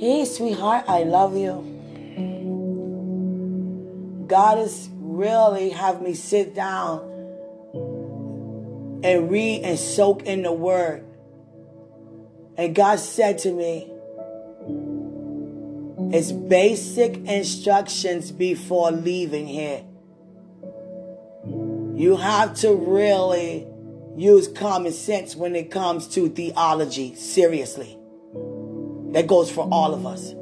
Hey, sweetheart, I love you. God is really have me sit down and read and soak in the word. And God said to me, it's basic instructions before leaving here. You have to really use common sense when it comes to theology, seriously. That goes for all of us.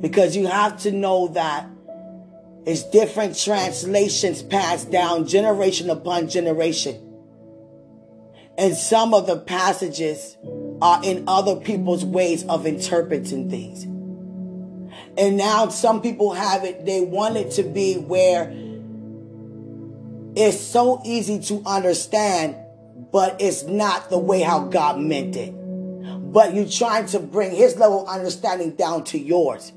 Because you have to know that it's different translations passed down generation upon generation. And some of the passages are in other people's ways of interpreting things. And now some people have it, they want it to be where it's so easy to understand, but it's not the way how God meant it. But you're trying to bring his level of understanding down to yours.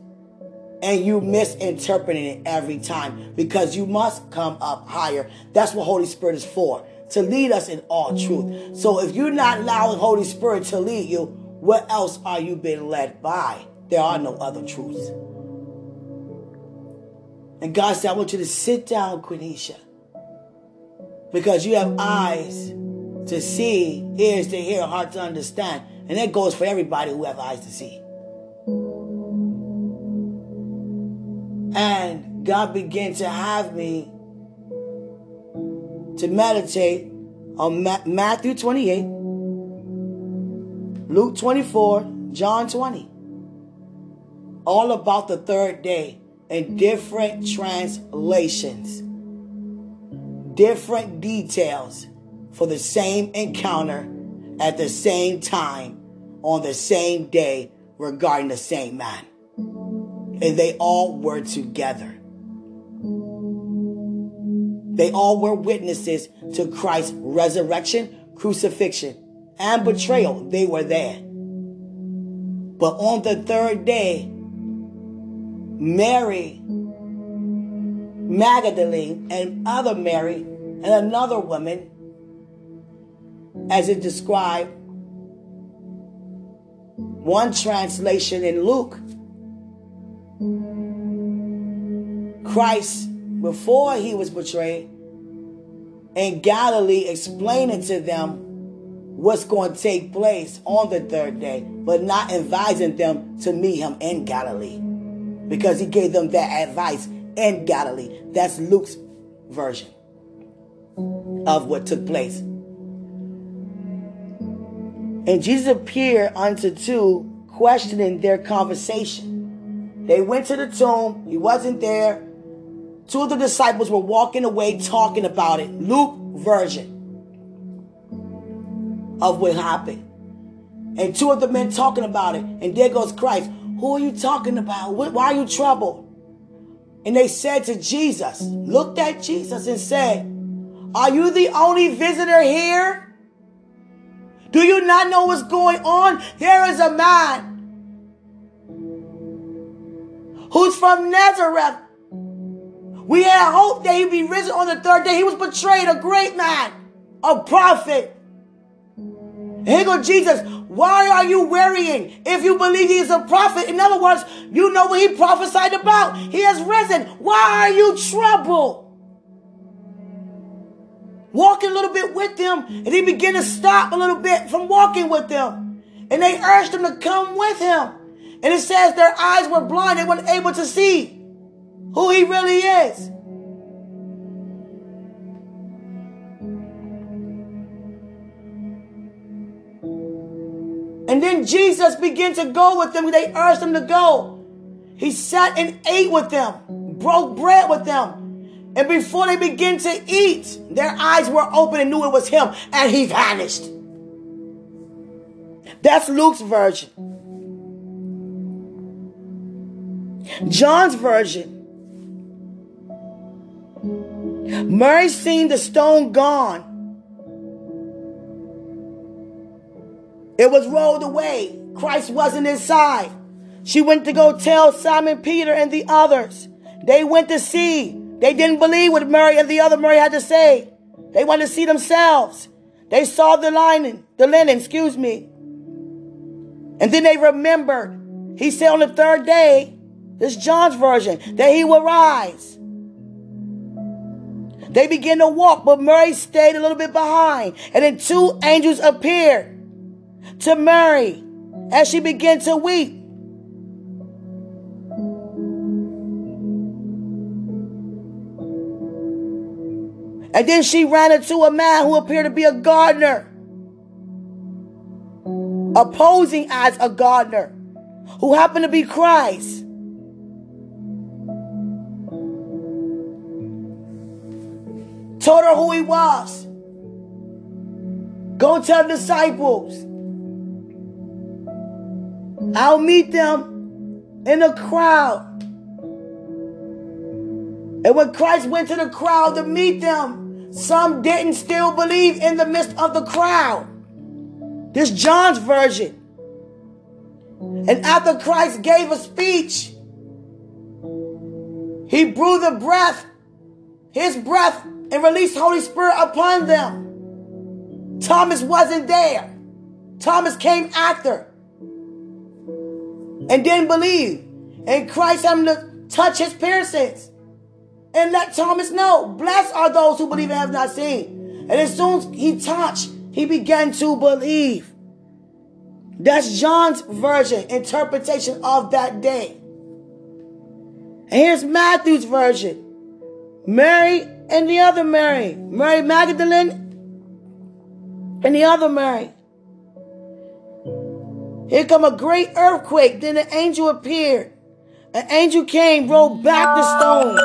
And you misinterpreting it every time because you must come up higher. That's what Holy Spirit is for, to lead us in all truth. So if you're not allowing Holy Spirit to lead you, what else are you being led by? There are no other truths. And God said, I want you to sit down, Quenisha. Because you have eyes to see, ears to hear, heart to understand. And that goes for everybody who have eyes to see. And God began to have me to meditate on Matthew 28, Luke 24, John 20. All about the third day in different translations, different details for the same encounter at the same time on the same day regarding the same man. And they all were together. They all were witnesses to Christ's resurrection, crucifixion, and betrayal. They were there. But on the third day, Mary Magdalene and other Mary and another woman, as it described, one translation in Luke, Christ, before he was betrayed, in Galilee explaining to them what's going to take place on the third day, but not advising them to meet him in Galilee because he gave them that advice in Galilee. That's Luke's version of what took place. And Jesus appeared unto two, questioning their conversation. They went to the tomb, he wasn't there. Two of the disciples were walking away talking about it. Luke version of what happened. And two of the men talking about it. And there goes Christ. Who are you talking about? Why are you troubled? And they said to Jesus, looked at Jesus and said, Are you the only visitor here? Do you not know what's going on? There is a man who's from Nazareth. We had hope that he'd be risen on the third day. He was betrayed, a great man, a prophet. And here goes Jesus. Why are you worrying? If you believe he is a prophet, in other words, you know what he prophesied about. He has risen. Why are you troubled? Walking a little bit with them, and he began to stop a little bit from walking with them. And they urged him to come with him. And it says their eyes were blind, they weren't able to see who he really is. And then Jesus began to go with them. They urged him to go. He sat and ate with them, broke bread with them. And before they began to eat, their eyes were open and knew it was him, and he vanished. That's Luke's version. John's version. Mary seen the stone gone It was rolled away. Christ wasn't inside. She went to go tell Simon Peter and the others. They went to see. They didn't believe what Mary and the other Mary had to say. They wanted to see themselves. They saw the linen, the linen, excuse me. And then they remembered he said on the third day, this John's version, that he will rise. They began to walk, but Mary stayed a little bit behind. And then two angels appeared to Mary as she began to weep. And then she ran into a man who appeared to be a gardener, opposing as a gardener, who happened to be Christ. Told her who he was. Go tell the disciples. I'll meet them in the crowd. And when Christ went to the crowd to meet them, some didn't still believe in the midst of the crowd. This John's version. And after Christ gave a speech, he blew the breath, his breath and released Holy Spirit upon them. Thomas wasn't there. Thomas came after and didn't believe. And Christ had him to touch his piercings and let Thomas know. Blessed are those who believe and have not seen. And as soon as he touched, he began to believe. That's John's version, interpretation of that day. And here's Matthew's version. Mary and the other Mary, Mary Magdalene and the other Mary. Here come a great earthquake. Then an angel appeared. An angel came, rolled back the stone.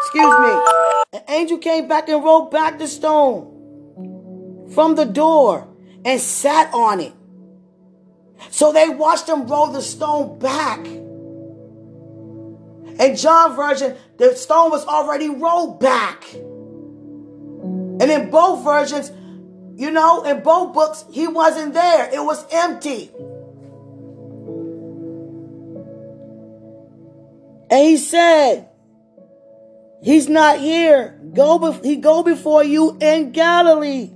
Excuse me. An angel came back and rolled back the stone from the door and sat on it. So they watched him roll the stone back. In John version, the stone was already rolled back. And in both versions, you know, in both books, he wasn't there. It was empty. And he said, He's not here. Go be- he go before you in Galilee.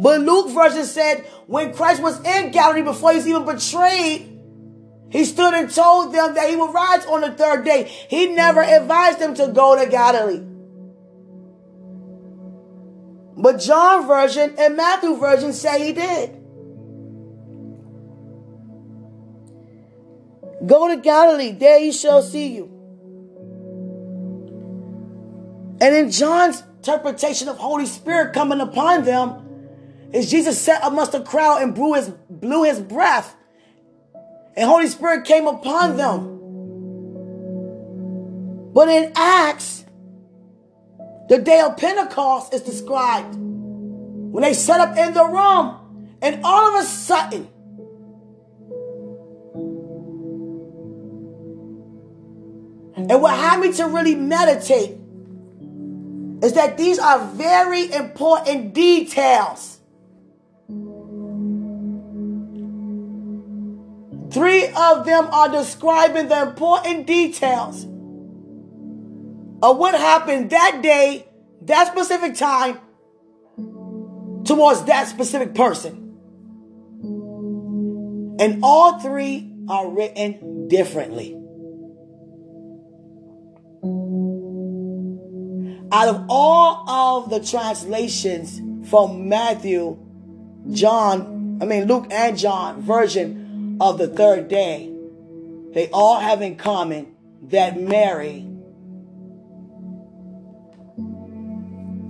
But Luke version said when Christ was in Galilee before he was even betrayed, he stood and told them that he would rise on the third day. He never advised them to go to Galilee. But John version and Matthew version say he did. Go to Galilee, there he shall see you. And in John's interpretation of Holy Spirit coming upon them, is Jesus sat amongst the crowd and blew his, blew his breath and Holy Spirit came upon them. But in Acts, the day of Pentecost is described when they set up in the room, and all of a sudden, and what had me to really meditate is that these are very important details Three of them are describing the important details of what happened that day, that specific time, towards that specific person. And all three are written differently. Out of all of the translations from Matthew, John, I mean Luke and John version of the third day, they all have in common that Mary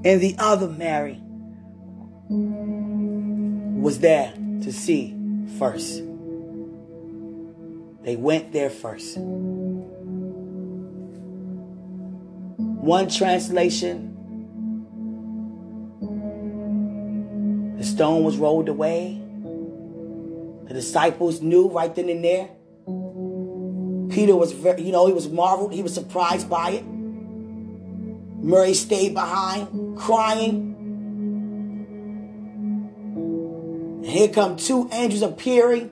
and the other Mary was there to see first. They went there first. One translation the stone was rolled away the disciples knew right then and there. Peter was very, you know, he was marveled. He was surprised by it. Mary stayed behind, crying. And here come two angels appearing.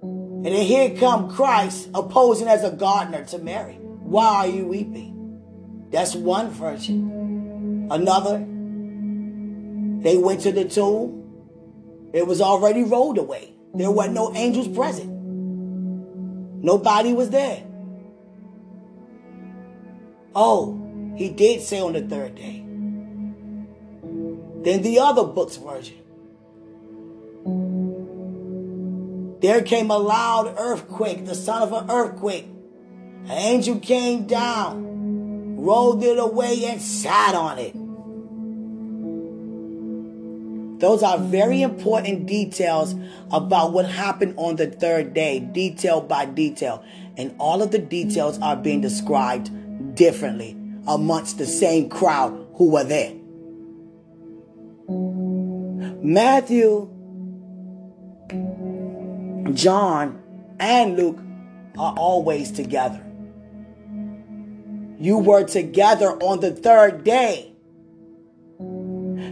And then here come Christ opposing as a gardener to Mary. Why are you weeping? That's one version. Another, they went to the tomb. It was already rolled away. There were no angels present. Nobody was there. Oh, he did say on the third day. Then the other book's version. There came a loud earthquake, the sound of an earthquake. An angel came down, rolled it away, and sat on it. Those are very important details about what happened on the third day, detail by detail. And all of the details are being described differently amongst the same crowd who were there. Matthew, John, and Luke are always together. You were together on the third day.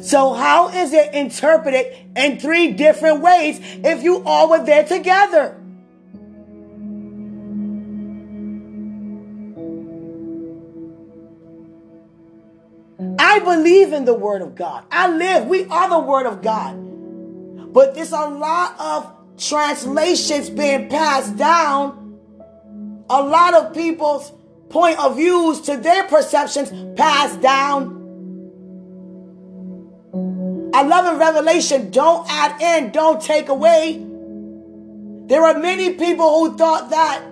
So, how is it interpreted in three different ways if you all were there together? I believe in the Word of God. I live. We are the Word of God. But there's a lot of translations being passed down. A lot of people's point of views to their perceptions passed down. I love in Revelation, don't add in, don't take away. There are many people who thought that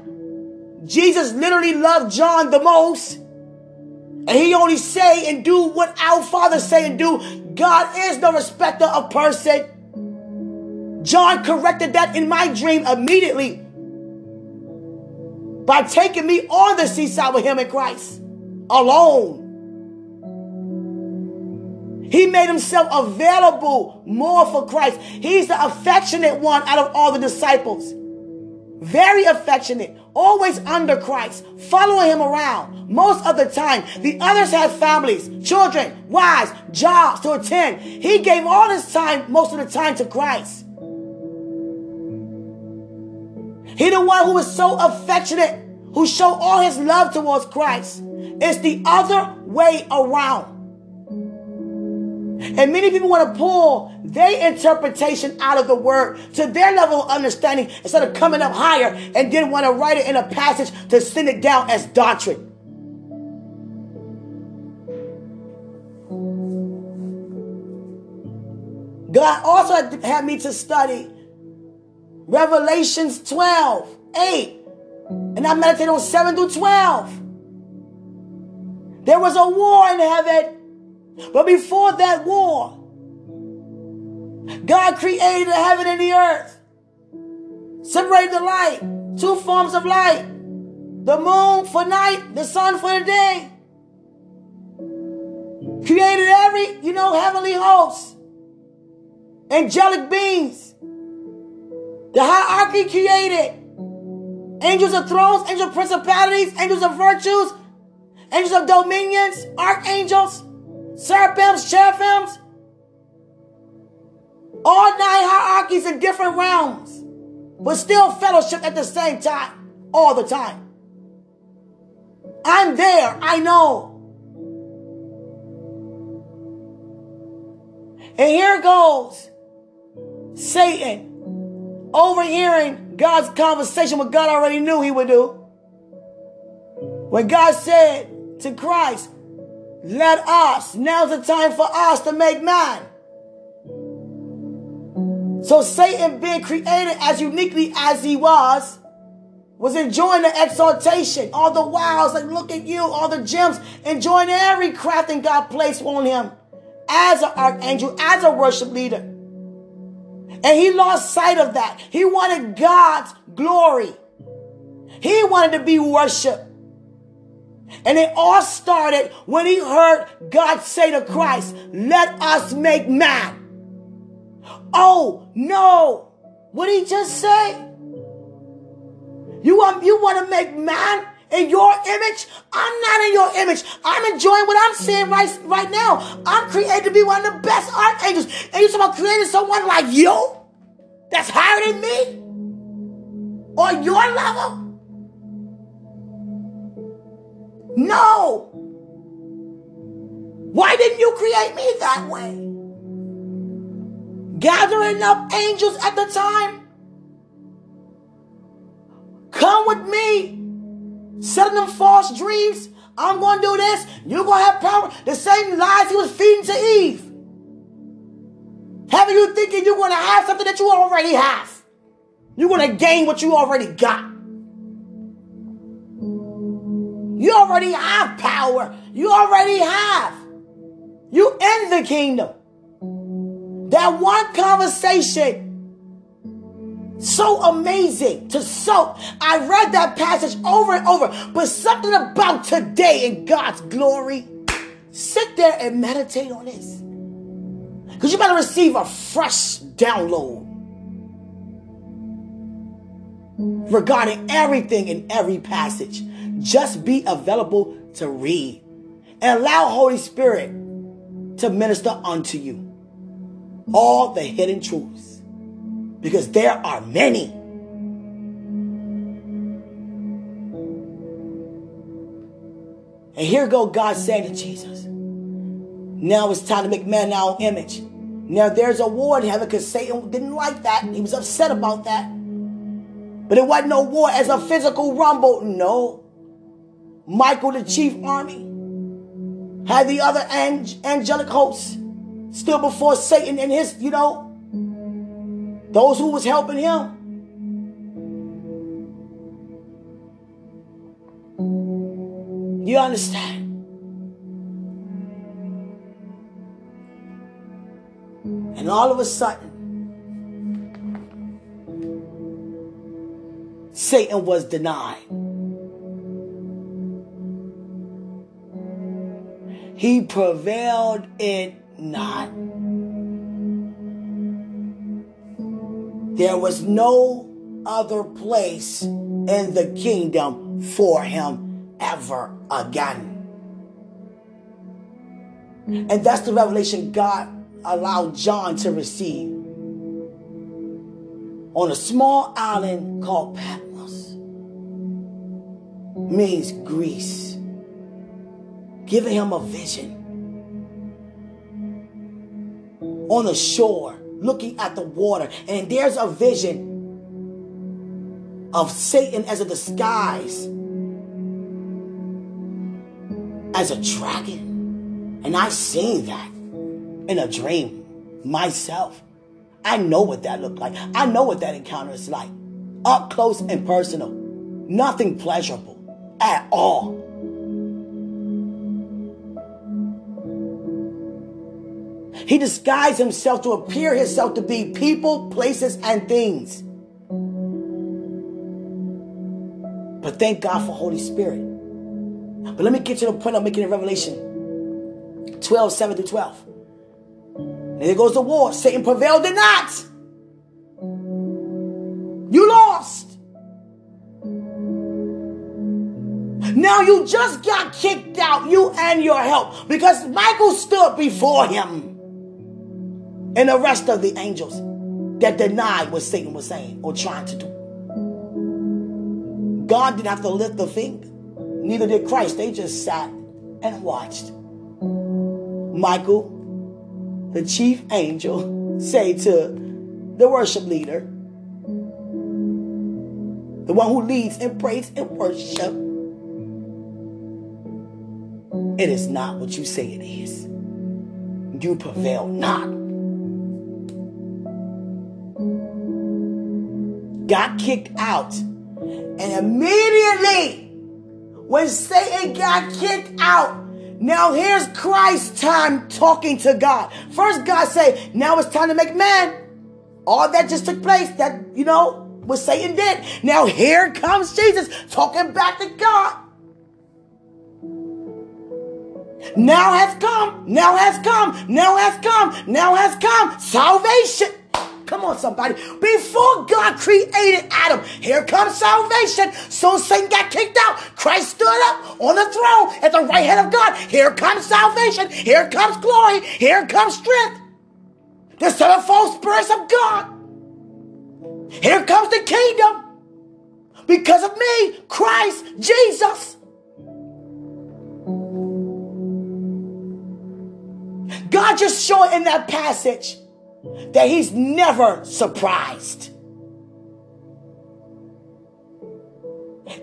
Jesus literally loved John the most. And he only say and do what our Father say and do. God is no respecter of person. John corrected that in my dream immediately by taking me on the seaside with him in Christ alone. He made himself available more for Christ. He's the affectionate one out of all the disciples. Very affectionate, always under Christ, following him around most of the time. The others had families, children, wives, jobs to attend. He gave all his time, most of the time, to Christ. He the one who is so affectionate, who showed all his love towards Christ. It's the other way around. And many people want to pull their interpretation out of the word to their level of understanding instead of coming up higher and then want to write it in a passage to send it down as doctrine. God also had me to study Revelations 12, 8. And I meditated on 7 through 12. There was a war in heaven but before that war, God created the heaven and the earth, separated the light, two forms of light the moon for night, the sun for the day. Created every, you know, heavenly host, angelic beings. The hierarchy created angels of thrones, angels of principalities, angels of virtues, angels of dominions, archangels seraphims, cherubim, all nine hierarchies in different realms, but still fellowship at the same time, all the time. I'm there, I know. And here goes Satan overhearing God's conversation, what God already knew he would do. When God said to Christ, let us, now's the time for us to make man. So Satan being created as uniquely as he was, was enjoying the exaltation, all the wows, like look at you, all the gems, enjoying every crafting God placed on him as an archangel, as a worship leader. And he lost sight of that. He wanted God's glory. He wanted to be worshiped. And it all started when he heard God say to Christ, Let us make man. Oh, no. What did he just say? You want, you want to make man in your image? I'm not in your image. I'm enjoying what I'm seeing right, right now. I'm created to be one of the best archangels. And you're talking about creating someone like you that's higher than me? On your level? No. Why didn't you create me that way? Gathering up angels at the time. Come with me, selling them false dreams. I'm going to do this. You're going to have power. The same lies he was feeding to Eve. Having you thinking you're going to have something that you already have. You're going to gain what you already got. You already have power. You already have. You in the kingdom. That one conversation so amazing to soak. I read that passage over and over, but something about today in God's glory. Sit there and meditate on this. Because you better receive a fresh download regarding everything in every passage. Just be available to read and allow Holy Spirit to minister unto you all the hidden truths because there are many. And here go God saying to Jesus, now it's time to make man our image. Now there's a war in heaven because Satan didn't like that. He was upset about that. But it wasn't no war as a physical rumble. No. Michael, the chief army, had the other angelic hosts still before Satan and his, you know, those who was helping him. You understand? And all of a sudden, Satan was denied. He prevailed it not. There was no other place in the kingdom for him ever again. And that's the revelation God allowed John to receive on a small island called Patmos. Means Greece. Giving him a vision on the shore looking at the water, and there's a vision of Satan as a disguise as a dragon. And I seen that in a dream myself. I know what that looked like. I know what that encounter is like. Up close and personal. Nothing pleasurable at all. He disguised himself to appear himself to be people, places, and things. But thank God for Holy Spirit. But let me get to the point I'm making in Revelation 12, 7 to 12. And here goes the war. Satan prevailed in not. You lost. Now you just got kicked out, you and your help, because Michael stood before him and the rest of the angels that denied what Satan was saying or trying to do. God didn't have to lift a finger. Neither did Christ. They just sat and watched. Michael, the chief angel, say to the worship leader, the one who leads in praise and worship, it is not what you say it is. You prevail not. Got kicked out. And immediately, when Satan got kicked out, now here's Christ time talking to God. First, God say, now it's time to make man. All that just took place, that, you know, what Satan did. Now here comes Jesus talking back to God. Now has come, now has come, now has come, now has come salvation. Come on, somebody. Before God created Adam, here comes salvation. So Satan got kicked out. Christ stood up on the throne at the right hand of God. Here comes salvation. Here comes glory. Here comes strength. The sevenfold spirits of God. Here comes the kingdom. Because of me, Christ Jesus. God just showed in that passage that he's never surprised.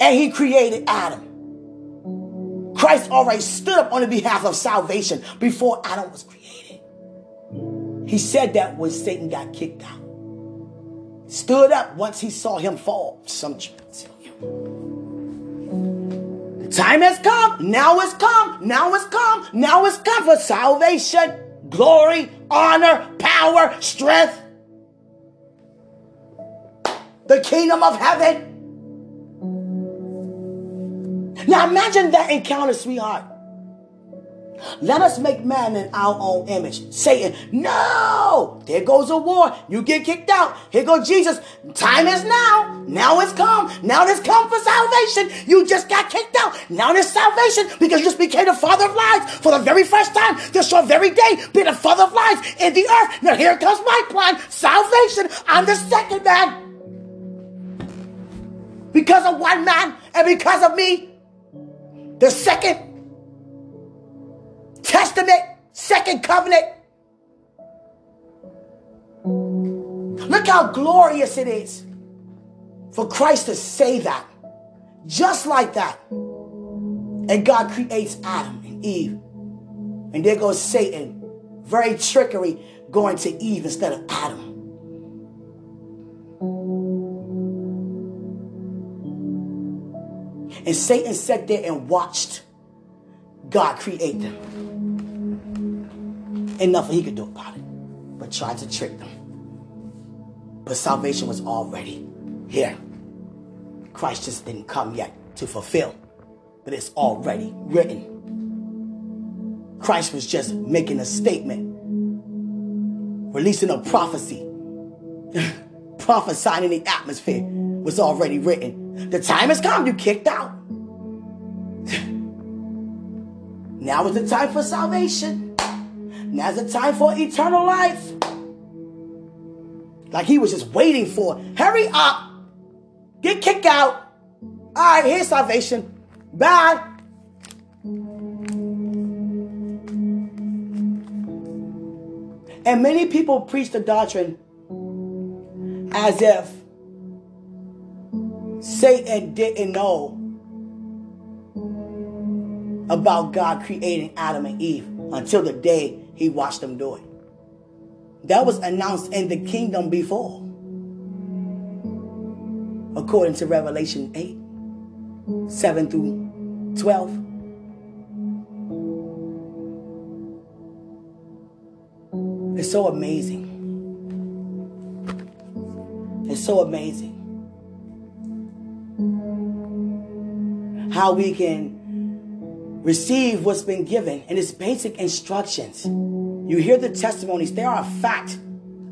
And he created Adam. Christ already stood up on the behalf of salvation before Adam was created. He said that when Satan got kicked out. Stood up once he saw him fall. Some the time has come. Now it's come. Now it's come. Now it's come for salvation, glory, honor, power, strength. The kingdom of heaven. Now imagine that encounter, sweetheart. Let us make man in our own image. Satan, no! There goes a war. You get kicked out. Here goes Jesus. Time is now. Now it's come. Now it's come for salvation. You just got kicked out. Now there's salvation because you just became the father of lies for the very first time. This your very day, be the father of lies in the earth. Now here comes my plan. Salvation. I'm the second man. Because of one man and because of me, the second Testament, second covenant. Look how glorious it is for Christ to say that. Just like that. And God creates Adam and Eve. And there goes Satan, very trickery, going to Eve instead of Adam. And Satan sat there and watched God create them. And nothing he could do about it, but tried to trick them. But salvation was already here. Christ just didn't come yet to fulfill, but it's already written. Christ was just making a statement, releasing a prophecy, prophesying in the atmosphere was already written. The time has come, you kicked out. now is the time for salvation. Now's the time for eternal life. Like he was just waiting for, hurry up, get kicked out. All right, here's salvation. Bye. And many people preach the doctrine as if Satan didn't know about God creating Adam and Eve until the day he watched them do it. That was announced in the kingdom before. According to Revelation 8, 7 through 12. It's so amazing. It's so amazing how we can receive what's been given and its basic instructions. You hear the testimonies, they are a fact.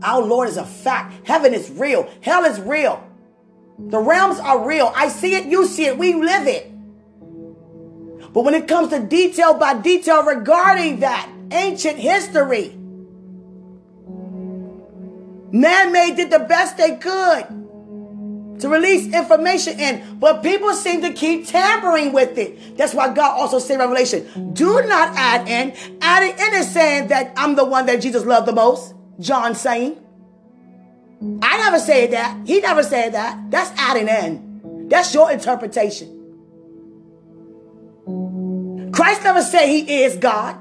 Our Lord is a fact. Heaven is real, hell is real. The realms are real. I see it, you see it, we live it. But when it comes to detail by detail regarding that ancient history, man made did the best they could to release information in, but people seem to keep tampering with it. That's why God also said Revelation, do not add in. Adding in is saying that I'm the one that Jesus loved the most. John saying. I never said that. He never said that. That's adding in. That's your interpretation. Christ never said he is God.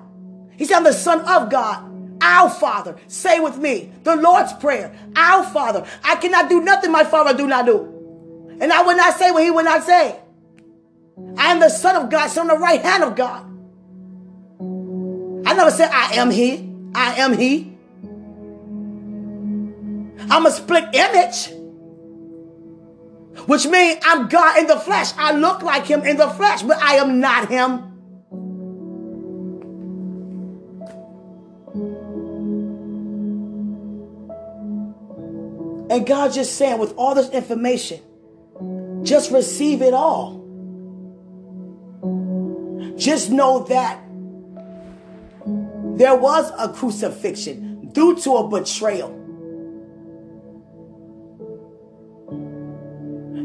He said, I'm the son of God. Our Father. Say with me the Lord's Prayer. Our Father. I cannot do nothing my Father do not do. And I will not say what he will not say. I am the Son of God, son of the right hand of God. I never said I am He. I am He. I'm a split image, which means I'm God in the flesh. I look like Him in the flesh, but I am not Him. And God just saying, with all this information, just receive it all. Just know that there was a crucifixion due to a betrayal.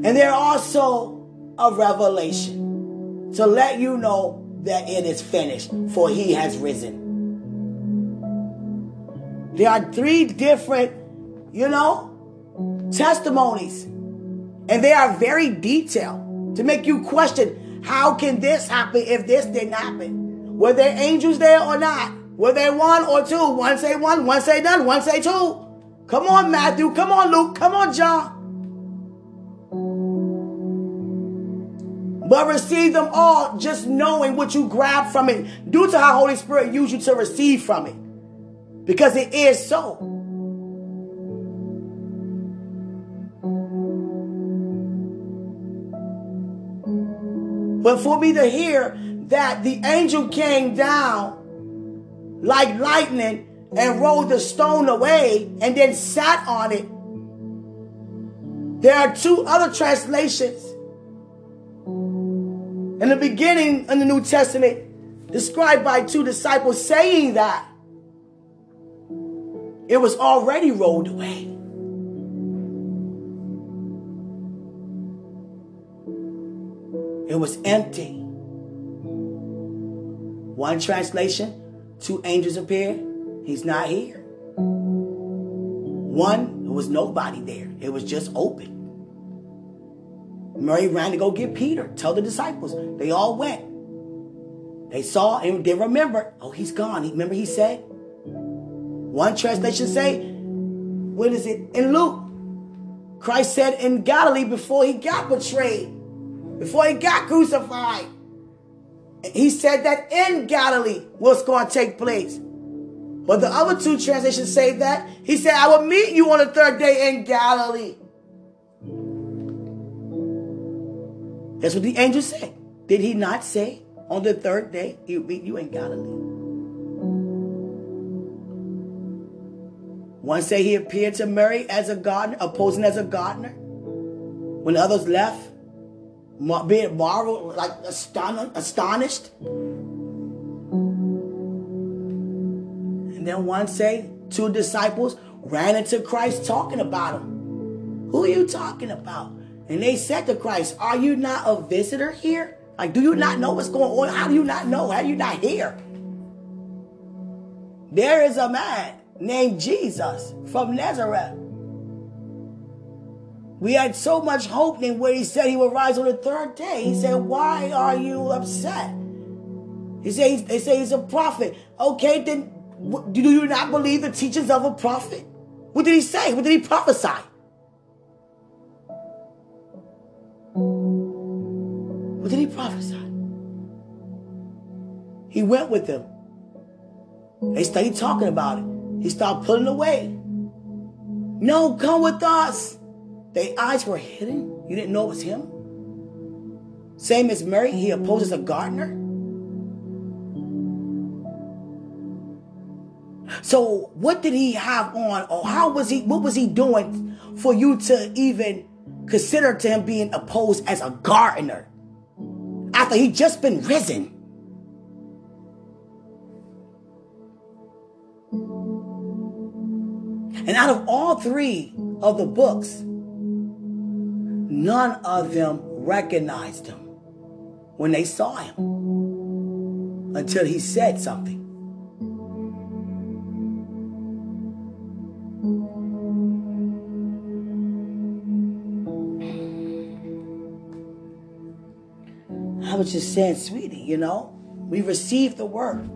And there also a revelation to let you know that it is finished, for he has risen. There are three different, you know, testimonies. And they are very detailed. to make you question how can this happen if this didn't happen? Were there angels there or not? Were there one or two? One say one, one say none, one say two. Come on, Matthew. Come on, Luke. Come on, John. But receive them all just knowing what you grab from it due to how Holy Spirit used you to receive from it. Because it is so. But for me to hear that the angel came down like lightning and rolled the stone away and then sat on it. There are two other translations in the beginning in the New Testament described by two disciples saying that it was already rolled away. It was empty. One translation, two angels appeared. He's not here. One, there was nobody there. It was just open. Mary ran to go get Peter, tell the disciples. They all went. They saw and they remembered. Oh, he's gone. Remember he said? One translation say, what is it? In Luke, Christ said in Galilee before he got betrayed, before he got crucified. He said that in Galilee what's going to take place. But the other two translations say that he said, I will meet you on the third day in Galilee. That's what the angel said. Did he not say on the third day he'll meet you in Galilee? One say he appeared to Mary as a gardener, opposing as a gardener. When others left, being marveled, like astonished. And then one say two disciples ran into Christ talking about him. Who are you talking about? And they said to Christ, Are you not a visitor here? Like, do you not know what's going on? How do you not know? How are you not here? There is a man named Jesus from Nazareth. We had so much hope in where he said he would rise on the third day. He said, Why are you upset? He said, They say he's a prophet. Okay, then do you not believe the teachings of a prophet? What did he say? What did he prophesy? What did he prophesy? He went with them. They started talking about it. He started pulling away. No, come with us. Their eyes were hidden. You didn't know it was him. Same as Mary, he opposes a gardener. So what did he have on or how was he what was he doing for you to even consider to him being opposed as a gardener after he just been risen? And out of all three of the books, none of them recognized him when they saw him until he said something. I was just saying, sweetie, you know, we received the word.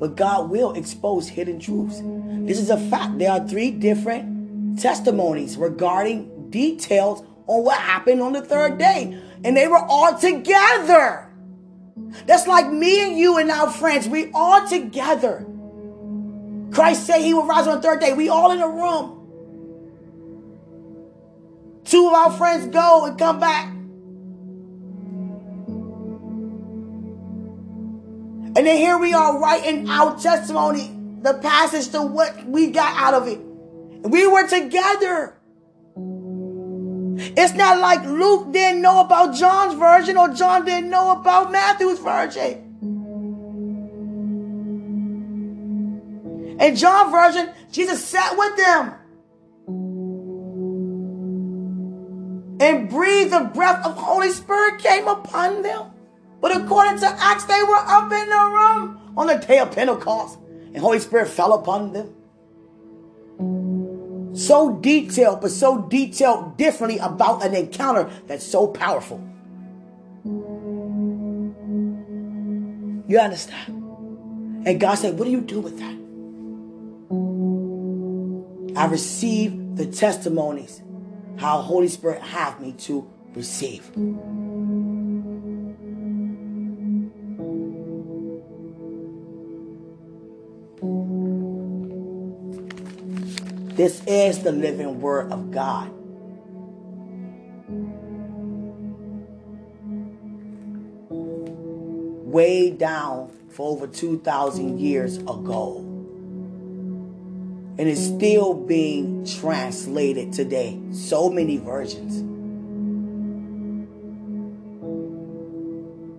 But God will expose hidden truths. This is a fact. There are three different testimonies regarding details on what happened on the third day. And they were all together. That's like me and you and our friends. We all together. Christ said he will rise on the third day. We all in a room. Two of our friends go and come back. And then here we are writing our testimony, the passage to what we got out of it. We were together. It's not like Luke didn't know about John's version or John didn't know about Matthew's version. In John's version, Jesus sat with them and breathed the breath of Holy Spirit came upon them. But according to Acts, they were up in the room on the day of Pentecost, and Holy Spirit fell upon them. So detailed, but so detailed differently about an encounter that's so powerful. You understand? And God said, What do you do with that? I receive the testimonies how Holy Spirit have me to receive. This is the living word of God. Way down for over 2,000 years ago. And it's still being translated today. So many versions.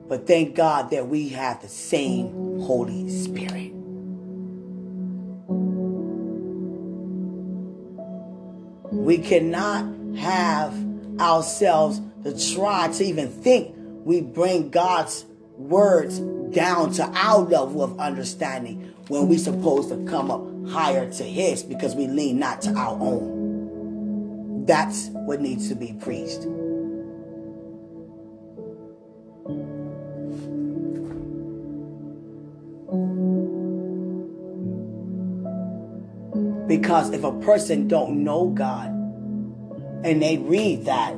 But thank God that we have the same Holy Spirit. We cannot have ourselves to try to even think we bring God's words down to our level of understanding when we're supposed to come up higher to His because we lean not to our own. That's what needs to be preached. Because if a person don't know God and they read that,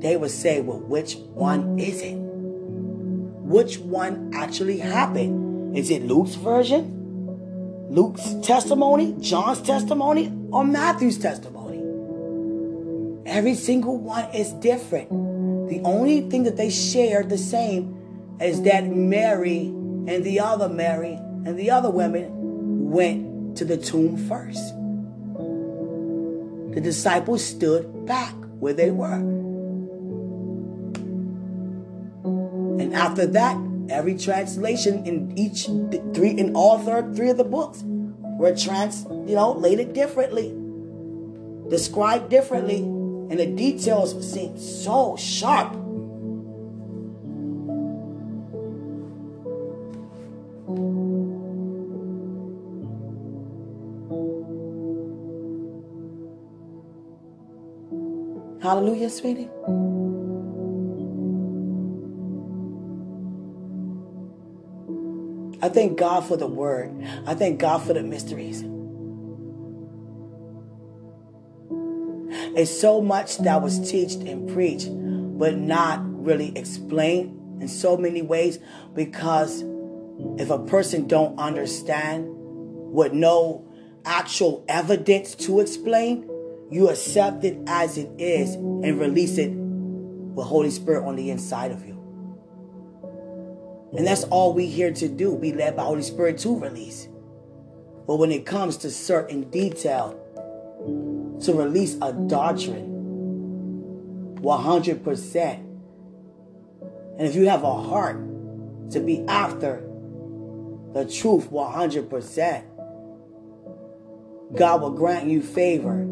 they would say, well, which one is it? Which one actually happened? Is it Luke's version? Luke's testimony, John's testimony, or Matthew's testimony? Every single one is different. The only thing that they share the same is that Mary and the other Mary and the other women went to the tomb first. The disciples stood back where they were. And after that, every translation in each three in all third three of the books were trans you know laid differently described differently and the details seemed so sharp Hallelujah, sweetie. I thank God for the word. I thank God for the mysteries. It's so much that was taught and preached, but not really explained in so many ways because if a person don't understand with no actual evidence to explain, you accept it as it is and release it with Holy Spirit on the inside of you. And that's all we here to do, be led by Holy Spirit to release. But when it comes to certain detail, to release a doctrine 100%. And if you have a heart to be after the truth 100%, God will grant you favor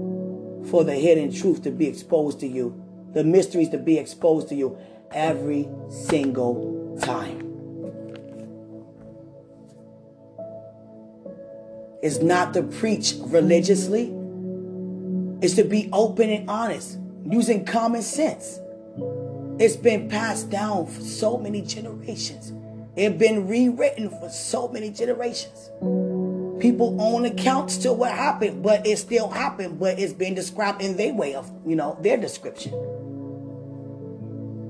for the hidden truth to be exposed to you, the mysteries to be exposed to you every single time. It's not to preach religiously. It's to be open and honest, using common sense. It's been passed down for so many generations. It's been rewritten for so many generations. People own accounts to what happened, but it still happened, but it's been described in their way of, you know, their description.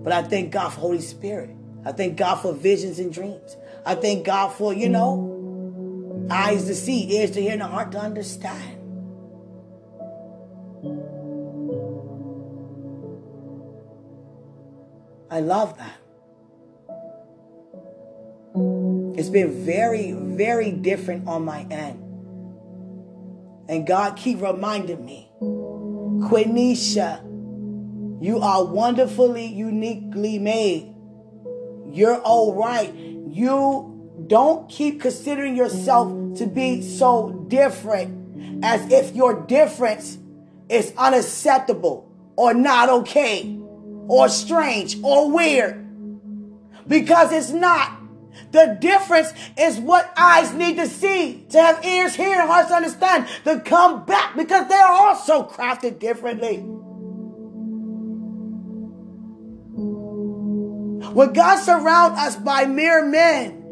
But I thank God for Holy Spirit. I thank God for visions and dreams. I thank God for, you know, eyes to see, ears to hear, and a heart to understand. I love that. It's been very, very different on my end. And God keep reminding me, Quenisha, you are wonderfully, uniquely made. You're all right. You don't keep considering yourself to be so different as if your difference is unacceptable or not okay or strange or weird because it's not. The difference is what eyes need to see, to have ears hear, and hearts understand, to come back because they are also crafted differently. When God surrounds us by mere men,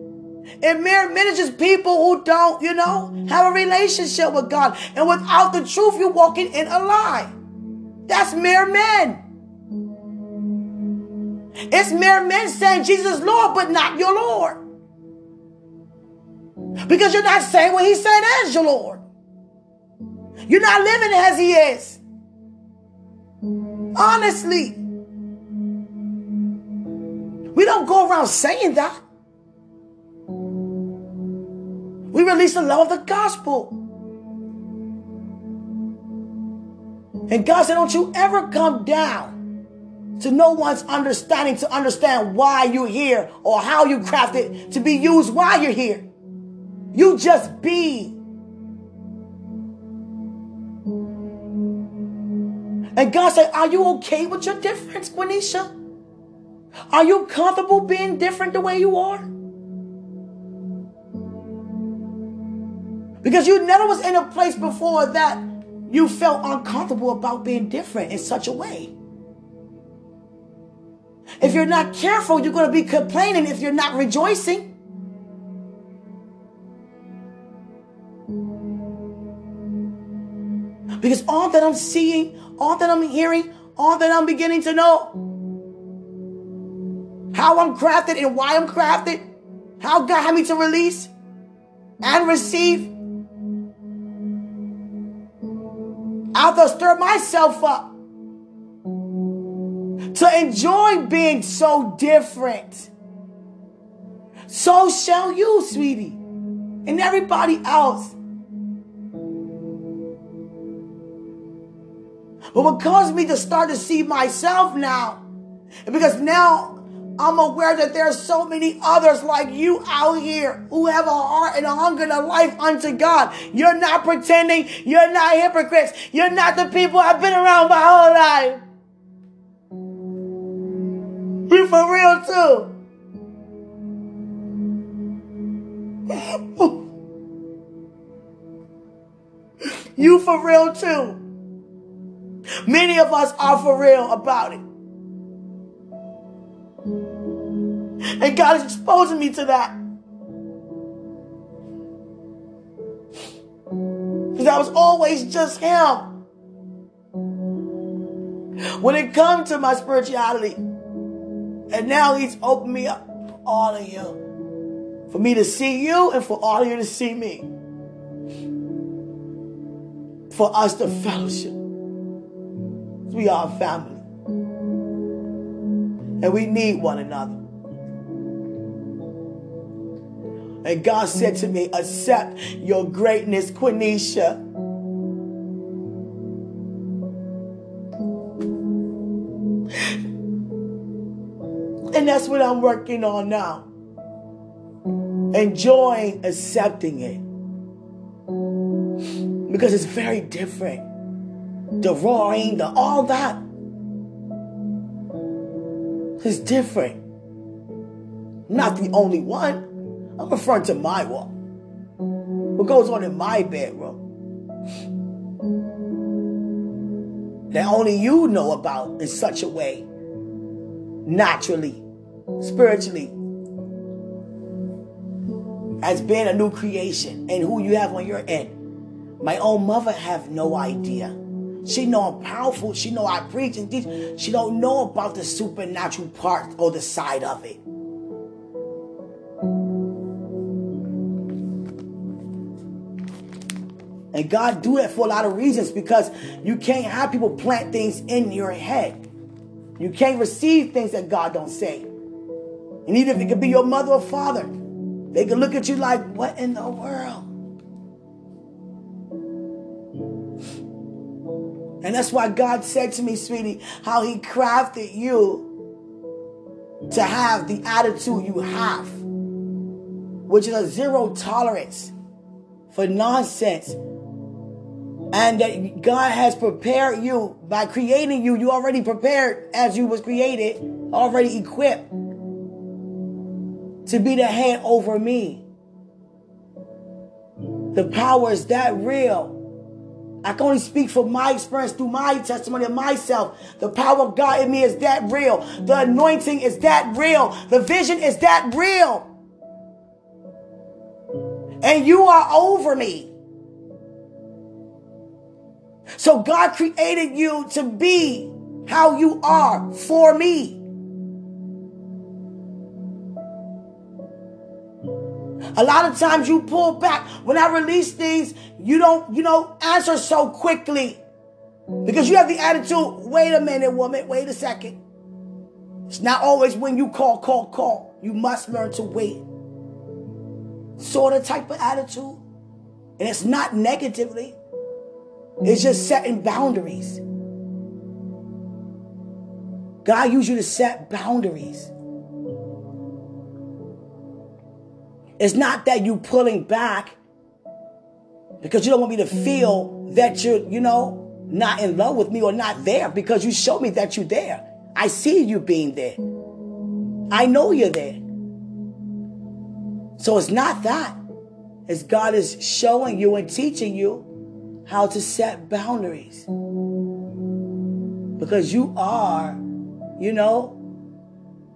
and mere just people who don't, you know, have a relationship with God. And without the truth, you're walking in a lie. That's mere men. It's mere men saying Jesus Lord, but not your Lord. Because you're not saying what He's saying as your Lord. You're not living as He is. Honestly. We don't go around saying that. We release the love of the gospel. And God said, Don't you ever come down to no one's understanding to understand why you're here or how you crafted to be used while you're here. You just be. And God said, Are you okay with your difference, Quenisha? Are you comfortable being different the way you are? Because you never was in a place before that you felt uncomfortable about being different in such a way. If you're not careful, you're going to be complaining if you're not rejoicing. Because all that I'm seeing, all that I'm hearing, all that I'm beginning to know, how I'm crafted and why I'm crafted, how God had me to release and receive, I'll to stir myself up to enjoy being so different. So shall you, sweetie, and everybody else. But what caused me to start to see myself now, because now I'm aware that there are so many others like you out here who have a heart and a hunger and a life unto God. You're not pretending. You're not hypocrites. You're not the people I've been around my whole life. You for real too. you for real too. Many of us are for real about it. And God is exposing me to that. Because I was always just Him. When it comes to my spirituality, and now He's opened me up all of you. For me to see you and for all of you to see me. For us to fellowship. We are a family. And we need one another. And God said to me, accept your greatness, Quenisha. And that's what I'm working on now. Enjoying accepting it. Because it's very different. The roaring, the all that. It's different. not the only one. I'm referring to my walk. What goes on in my bedroom. That only you know about in such a way. Naturally, spiritually. As being a new creation and who you have on your end. My own mother have no idea. She know I'm powerful. She know I preach and teach. She don't know about the supernatural part or the side of it. And God do that for a lot of reasons because you can't have people plant things in your head. You can't receive things that God don't say. And even if it could be your mother or father, they could look at you like, what in the world? And that's why God said to me, sweetie, how he crafted you to have the attitude you have, which is a zero tolerance for nonsense and that God has prepared you by creating you. You already prepared as you was created, already equipped to be the head over me. The power is that real. I can only speak from my experience through my testimony of myself. The power of God in me is that real. The anointing is that real. The vision is that real. And you are over me. So God created you to be how you are for me. A lot of times you pull back. When I release things, you don't, you know, answer so quickly. Because you have the attitude, wait a minute, woman, wait a second. It's not always when you call, call, call. You must learn to wait. Sort of type of attitude. And it's not negatively. It's just setting boundaries. God used you to set boundaries. It's not that you pulling back because you don't want me to feel that you're, you know, not in love with me or not there because you show me that you're there. I see you being there. I know you're there. So it's not that. It's God is showing you and teaching you how to set boundaries. Because you are, you know,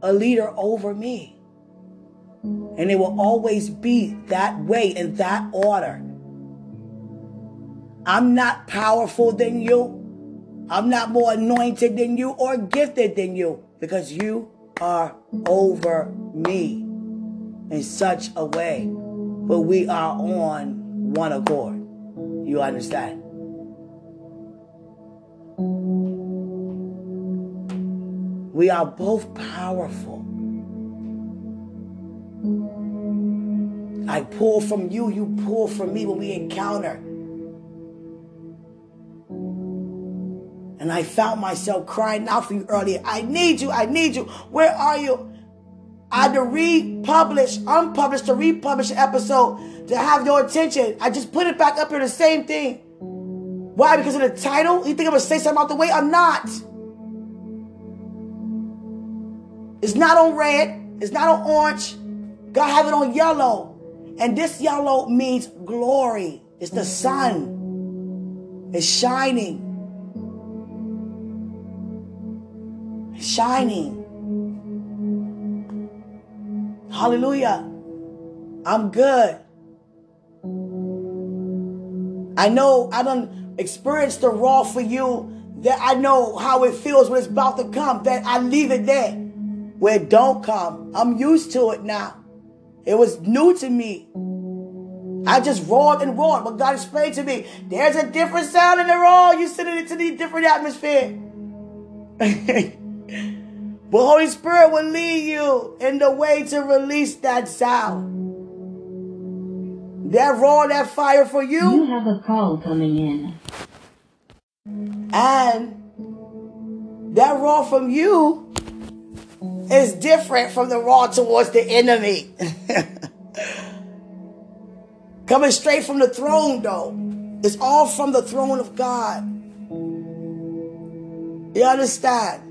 a leader over me. And it will always be that way in that order. I'm not powerful than you. I'm not more anointed than you or gifted than you because you are over me in such a way. But we are on one accord. You understand? We are both powerful. I pull from you, you pull from me when we encounter. And I found myself crying out for you earlier. I need you. I need you. Where are you? I had to republish, unpublish, to republish an episode to have your attention. I just put it back up here, the same thing. Why? Because of the title? You think I'm going to say something out the way? I'm not. It's not on red. It's not on orange. God have it on yellow. And this yellow means glory. It's the sun. It's shining. It's shining. Hallelujah. I'm good. I know I don't experience the raw for you that I know how it feels when it's about to come, that I leave it there where it don't come. I'm used to it now. It was new to me. I just roared and roared, but God explained to me, there's a different sound in the roar. You send it into the different atmosphere. but Holy Spirit will lead you in the way to release that sound. That roar, that fire for you. You have a call coming in. And that roar from you is different from the roar towards the enemy. Coming straight from the throne, though. It's all from the throne of God. You understand?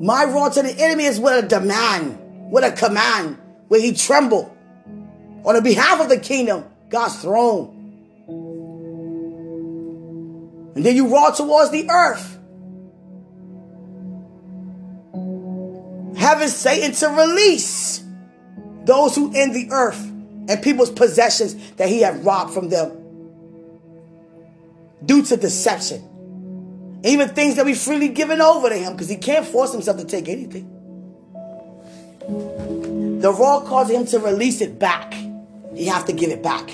My roar to the enemy is with a demand, with a command, where he tremble on the behalf of the kingdom, God's throne. And then you roar towards the earth. Having Satan to release those who in the earth and people's possessions that he had robbed from them due to deception. Even things that we freely given over to him because he can't force himself to take anything. The law caused him to release it back. You have to give it back.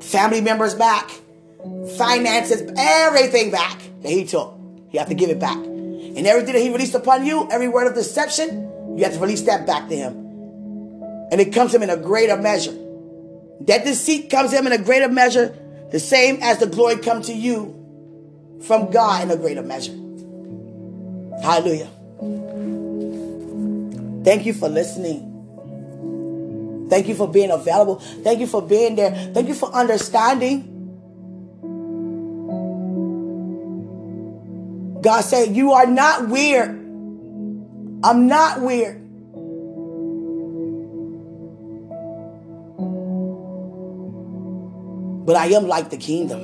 Family members back, finances, everything back that he took. You have to give it back. And everything that he released upon you, every word of deception, you have to release that back to him. And it comes to him in a greater measure. That deceit comes to him in a greater measure, the same as the glory come to you from God in a greater measure. Hallelujah. Thank you for listening. Thank you for being available. Thank you for being there. Thank you for understanding. God said, You are not weird. I'm not weird. But I am like the kingdom.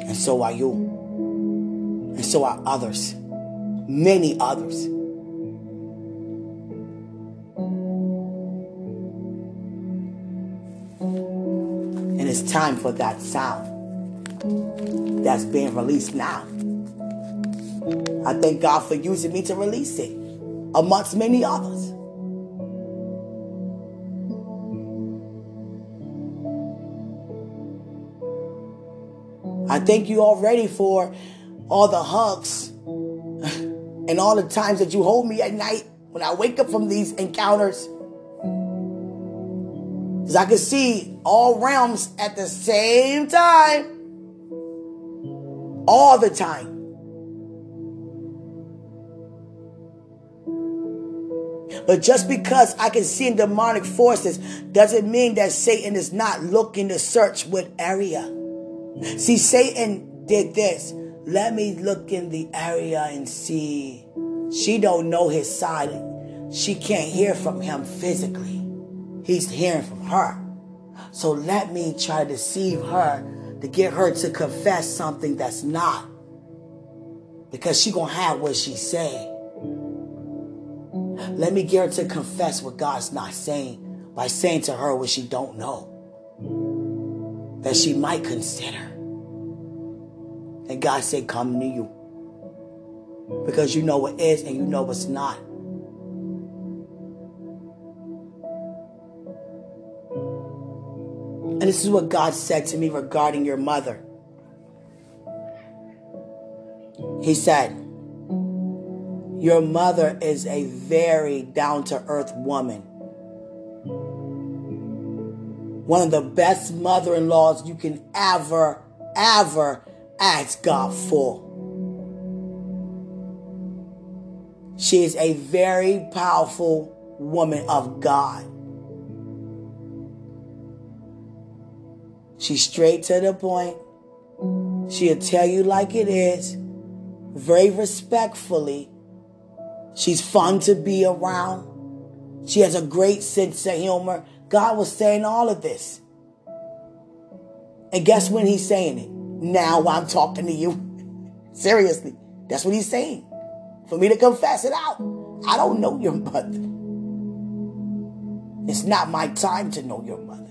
And so are you. And so are others. Many others. And it's time for that sound that's being released now. I thank God for using me to release it amongst many others. I thank you already for all the hugs and all the times that you hold me at night when I wake up from these encounters. Because I can see all realms at the same time. All the time. But just because I can see demonic forces doesn't mean that Satan is not looking to search what area. See, Satan did this. Let me look in the area and see. She don't know his side. She can't hear from him physically. He's hearing from her. So let me try to deceive her to get her to confess something that's not. Because she gonna have what she say. Let me get her to confess what God's not saying by saying to her what she don't know. That she might consider. And God said, come to you. Because you know what is and you know what's not. And this is what God said to me regarding your mother. He said, Your mother is a very down to earth woman. One of the best mother in laws you can ever, ever ask God for. She is a very powerful woman of God. She's straight to the point. She'll tell you like it is, very respectfully. She's fun to be around. She has a great sense of humor. God was saying all of this. And guess when he's saying it? Now I'm talking to you. Seriously, that's what he's saying. For me to confess it out. I don't know your mother. It's not my time to know your mother.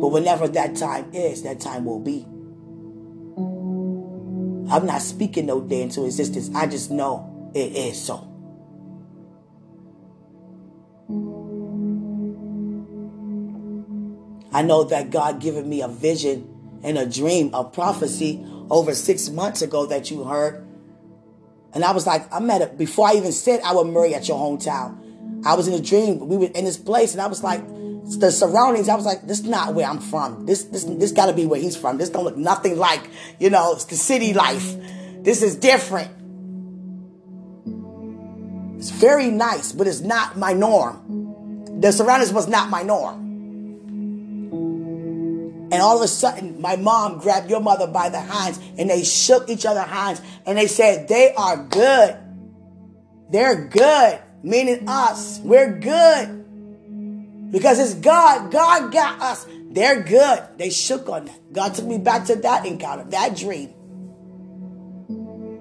But whenever that time is, that time will be. I'm not speaking no day into existence. I just know it is so. I know that God given me a vision and a dream, a prophecy over six months ago that you heard. And I was like, I met it before I even said I would marry at your hometown. I was in a dream. We were in this place, and I was like, the surroundings. I was like, this is not where I'm from. This this this got to be where he's from. This don't look nothing like you know the city life. This is different. It's very nice, but it's not my norm. The surroundings was not my norm. And all of a sudden, my mom grabbed your mother by the hands and they shook each other's hands and they said, They are good. They're good, meaning us. We're good. Because it's God. God got us. They're good. They shook on that. God took me back to that encounter, that dream.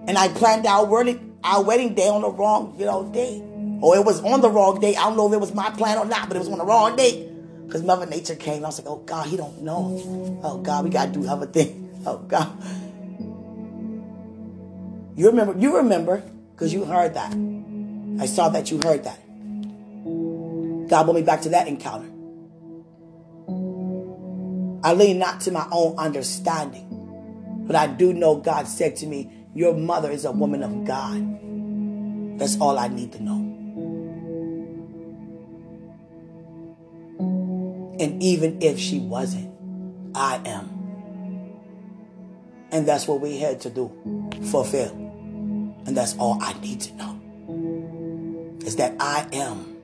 And I planned our wedding, our wedding day on the wrong, you know, day. Or it was on the wrong day. I don't know if it was my plan or not, but it was on the wrong day. Because Mother Nature came. I was like, oh God, he don't know. Oh God, we gotta do other things. Oh God. You remember, you remember, because you heard that. I saw that you heard that. God brought me back to that encounter. I lean not to my own understanding, but I do know God said to me, Your mother is a woman of God. That's all I need to know. And even if she wasn't, I am. And that's what we had to do. Fulfill. And that's all I need to know. Is that I am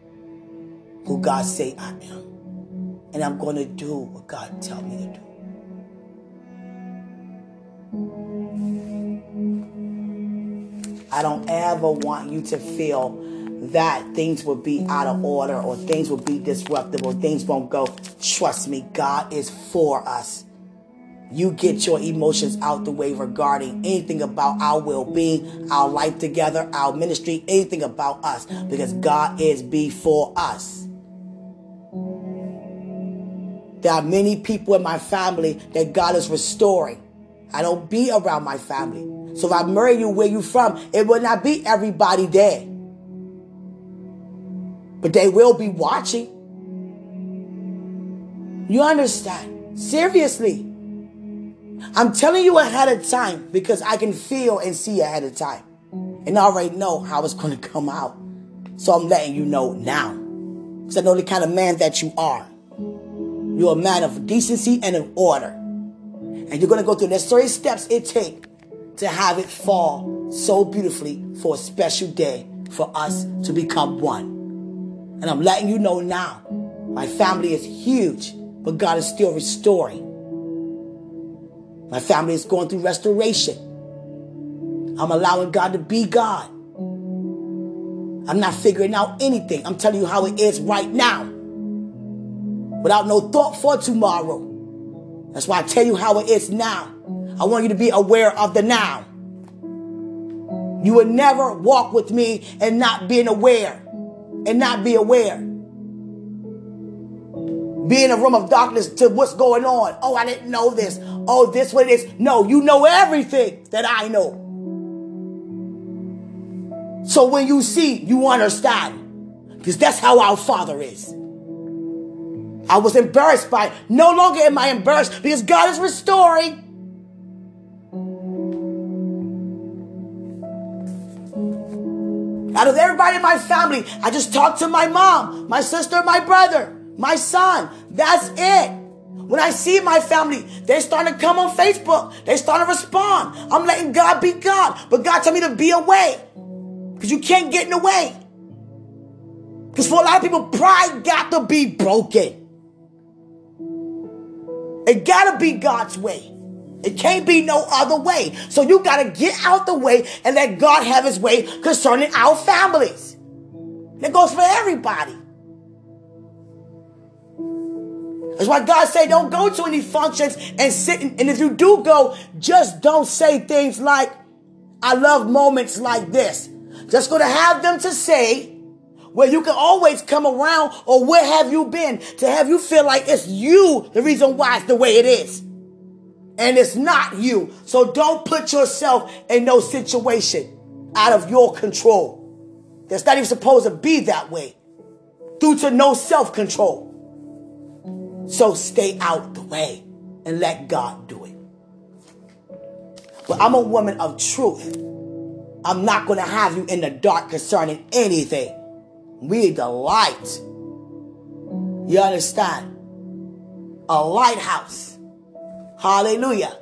who God say I am. And I'm going to do what God tell me to do. I don't ever want you to feel that things will be out of order or things will be disruptive or things won't go. Trust me, God is for us. You get your emotions out the way regarding anything about our well being, our life together, our ministry, anything about us, because God is before us. There are many people in my family that God is restoring. I don't be around my family. So if I marry you where you from, it will not be everybody there. But they will be watching. You understand? Seriously. I'm telling you ahead of time because I can feel and see ahead of time. And I already know how it's going to come out. So I'm letting you know now. Because I know the kind of man that you are. You're a man of decency and of order. And you're going to go through the necessary steps it takes to have it fall so beautifully for a special day for us to become one. And I'm letting you know now, my family is huge, but God is still restoring. My family is going through restoration. I'm allowing God to be God. I'm not figuring out anything. I'm telling you how it is right now. Without no thought for tomorrow. That's why I tell you how it is now. I want you to be aware of the now. You will never walk with me and not being aware and not be aware. Be in a room of darkness to what's going on. Oh, I didn't know this. Oh, this what it is. No, you know everything that I know. So when you see, you understand. Because that's how our Father is. I was embarrassed by it. No longer am I embarrassed because God is restoring. Out of everybody in my family, I just talked to my mom, my sister, my brother, my son. That's it. When I see my family, they starting to come on Facebook. They start to respond. I'm letting God be God. But God told me to be away. Because you can't get in the way. Because for a lot of people, pride got to be broken. It got to be God's way. It can't be no other way. So you got to get out the way and let God have his way concerning our families. That goes for everybody. That's why God said don't go to any functions and sit. In, and if you do go, just don't say things like, I love moments like this. Just to have them to say where you can always come around or where have you been to have you feel like it's you the reason why it's the way it is and it's not you. So don't put yourself in no situation out of your control. That's not even supposed to be that way due to no self control. So stay out the way and let God do it. But I'm a woman of truth. I'm not going to have you in the dark concerning anything. We the light. You understand? A lighthouse Hallelujah.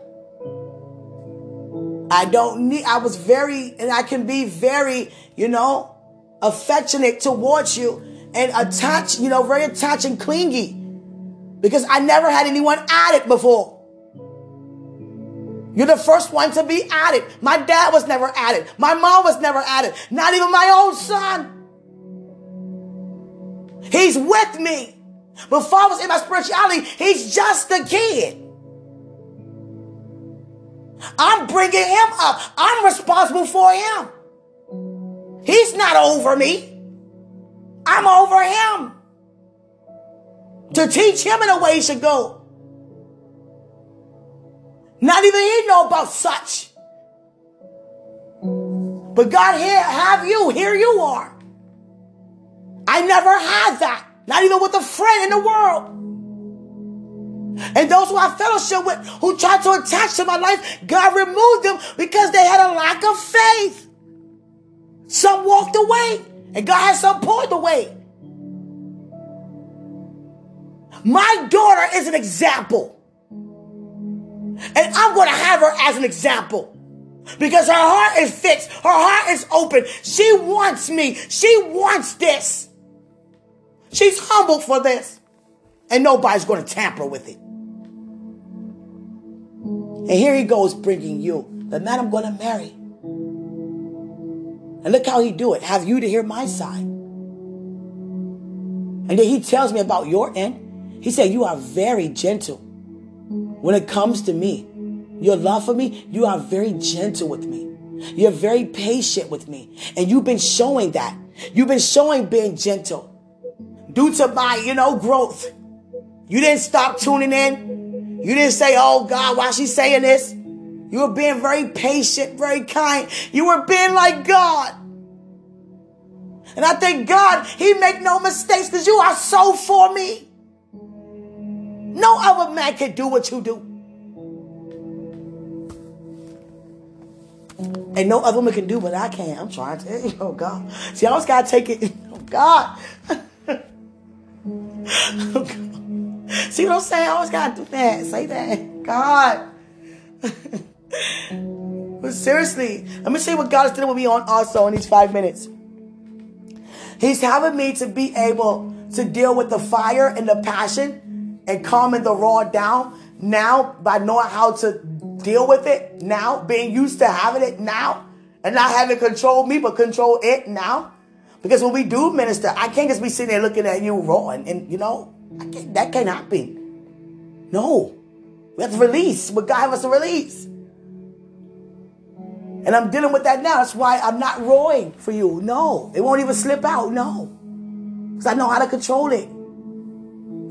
I don't need, I was very, and I can be very, you know, affectionate towards you and attached, you know, very attached and clingy because I never had anyone at it before. You're the first one to be at it. My dad was never at it. My mom was never at it. Not even my own son. He's with me. Before I was in my spirituality, he's just a kid. I'm bringing him up. I'm responsible for him. He's not over me. I'm over him. To teach him in the way he should go. Not even he know about such. But God here have you. Here you are. I never had that. Not even with a friend in the world. And those who I fellowship with, who tried to attach to my life, God removed them because they had a lack of faith. Some walked away, and God had some pulled away. My daughter is an example. And I'm going to have her as an example. Because her heart is fixed. Her heart is open. She wants me. She wants this. She's humble for this. And nobody's going to tamper with it. And here he goes bringing you the man I'm going to marry. And look how he do it. Have you to hear my side. And then he tells me about your end. He said, You are very gentle when it comes to me. Your love for me, you are very gentle with me. You're very patient with me. And you've been showing that. You've been showing being gentle due to my, you know, growth. You didn't stop tuning in. You didn't say, oh God, why she saying this? You were being very patient, very kind. You were being like God. And I thank God he make no mistakes because you are so for me. No other man can do what you do. And no other woman can do what I can. I'm trying to. Oh God. See, I always gotta take it. Oh God. See what I'm saying? I always gotta do that. Say that. God. but seriously, let me see what God is doing with me on also in these five minutes. He's having me to be able to deal with the fire and the passion and calming the raw down now by knowing how to deal with it now, being used to having it now, and not having control me, but control it now. Because when we do minister, I can't just be sitting there looking at you raw, and, you know, can't, that can't happen. No, we have to release what God has to release. And I'm dealing with that now. That's why I'm not roaring for you. No, it won't even slip out. No, because I know how to control it.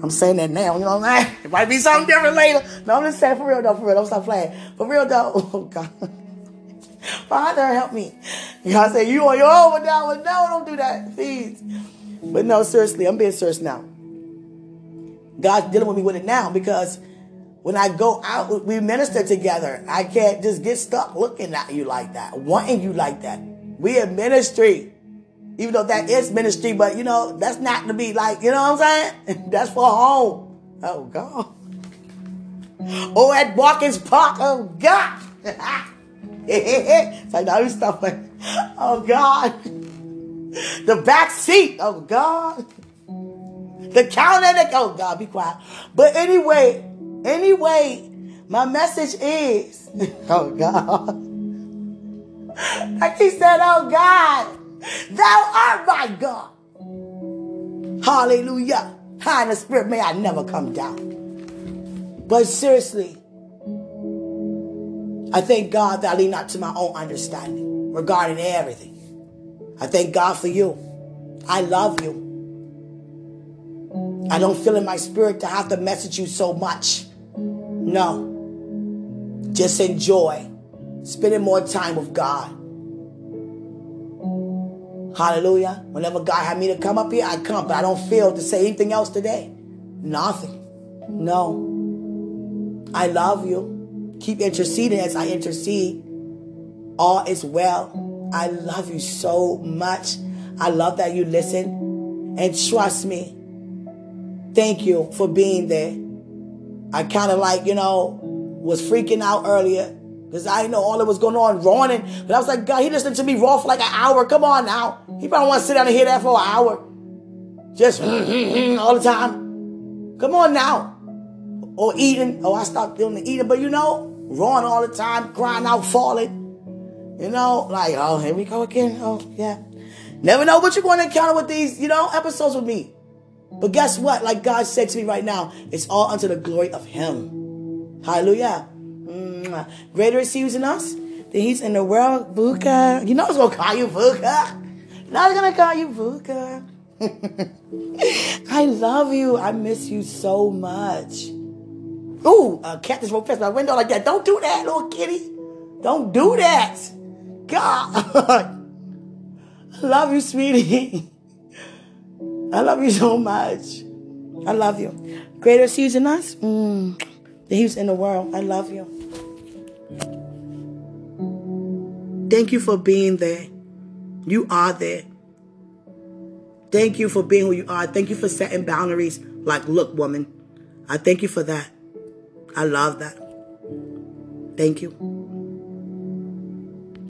I'm saying that now, you know what I'm saying? It might be something different later. No, I'm just saying for real though, for real. Don't stop playing. For real though. Oh God. Father, help me. God said, you on your own with that one. No, don't do that. Please. But no, seriously, I'm being serious now. God's dealing with me with it now because when I go out, we minister together. I can't just get stuck looking at you like that, wanting you like that. We in ministry. Even though that is ministry, but you know, that's not to be like, you know what I'm saying? That's for home. Oh God. Oh, at Watkins Park. Oh God. it's like now stuff like, oh God. The back seat. Oh God. The counter. Oh God, be quiet. But anyway, anyway, my message is, oh God. Like he said, oh God. Thou art my God. Hallelujah. High in the spirit, may I never come down. But seriously, I thank God that I lean not to my own understanding regarding everything. I thank God for you. I love you. I don't feel in my spirit to have to message you so much. No. Just enjoy spending more time with God. Hallelujah. Whenever God had me to come up here, I come, but I don't feel to say anything else today. Nothing. No. I love you. Keep interceding as I intercede. All is well. I love you so much. I love that you listen and trust me. Thank you for being there. I kind of like, you know, was freaking out earlier because I know all that was going on, running. But I was like, God, he listened to me raw for like an hour. Come on now. He probably want to sit down and hear that for an hour. Just all the time. Come on now. Or eating. Oh, I stopped doing the eating. But you know, run all the time, crying out, falling. You know, like, oh, here we go again. Oh, yeah. Never know what you're going to encounter with these, you know, episodes with me. But guess what? Like God said to me right now, it's all unto the glory of Him. Hallelujah. Greater is he who's in us than he's in the world. Vuka. You know I was going to call you Vuka. Not gonna call you Vuka. I love you. I miss you so much. Ooh, a cat just walked past my window like that. Don't do that, little kitty. Don't do that. God. I love you, sweetie. I love you so much. I love you. Greater sees in us mm, he's in the world. I love you. Thank you for being there. You are there. Thank you for being who you are. Thank you for setting boundaries. Like, look, woman, I thank you for that. I love that. Thank you.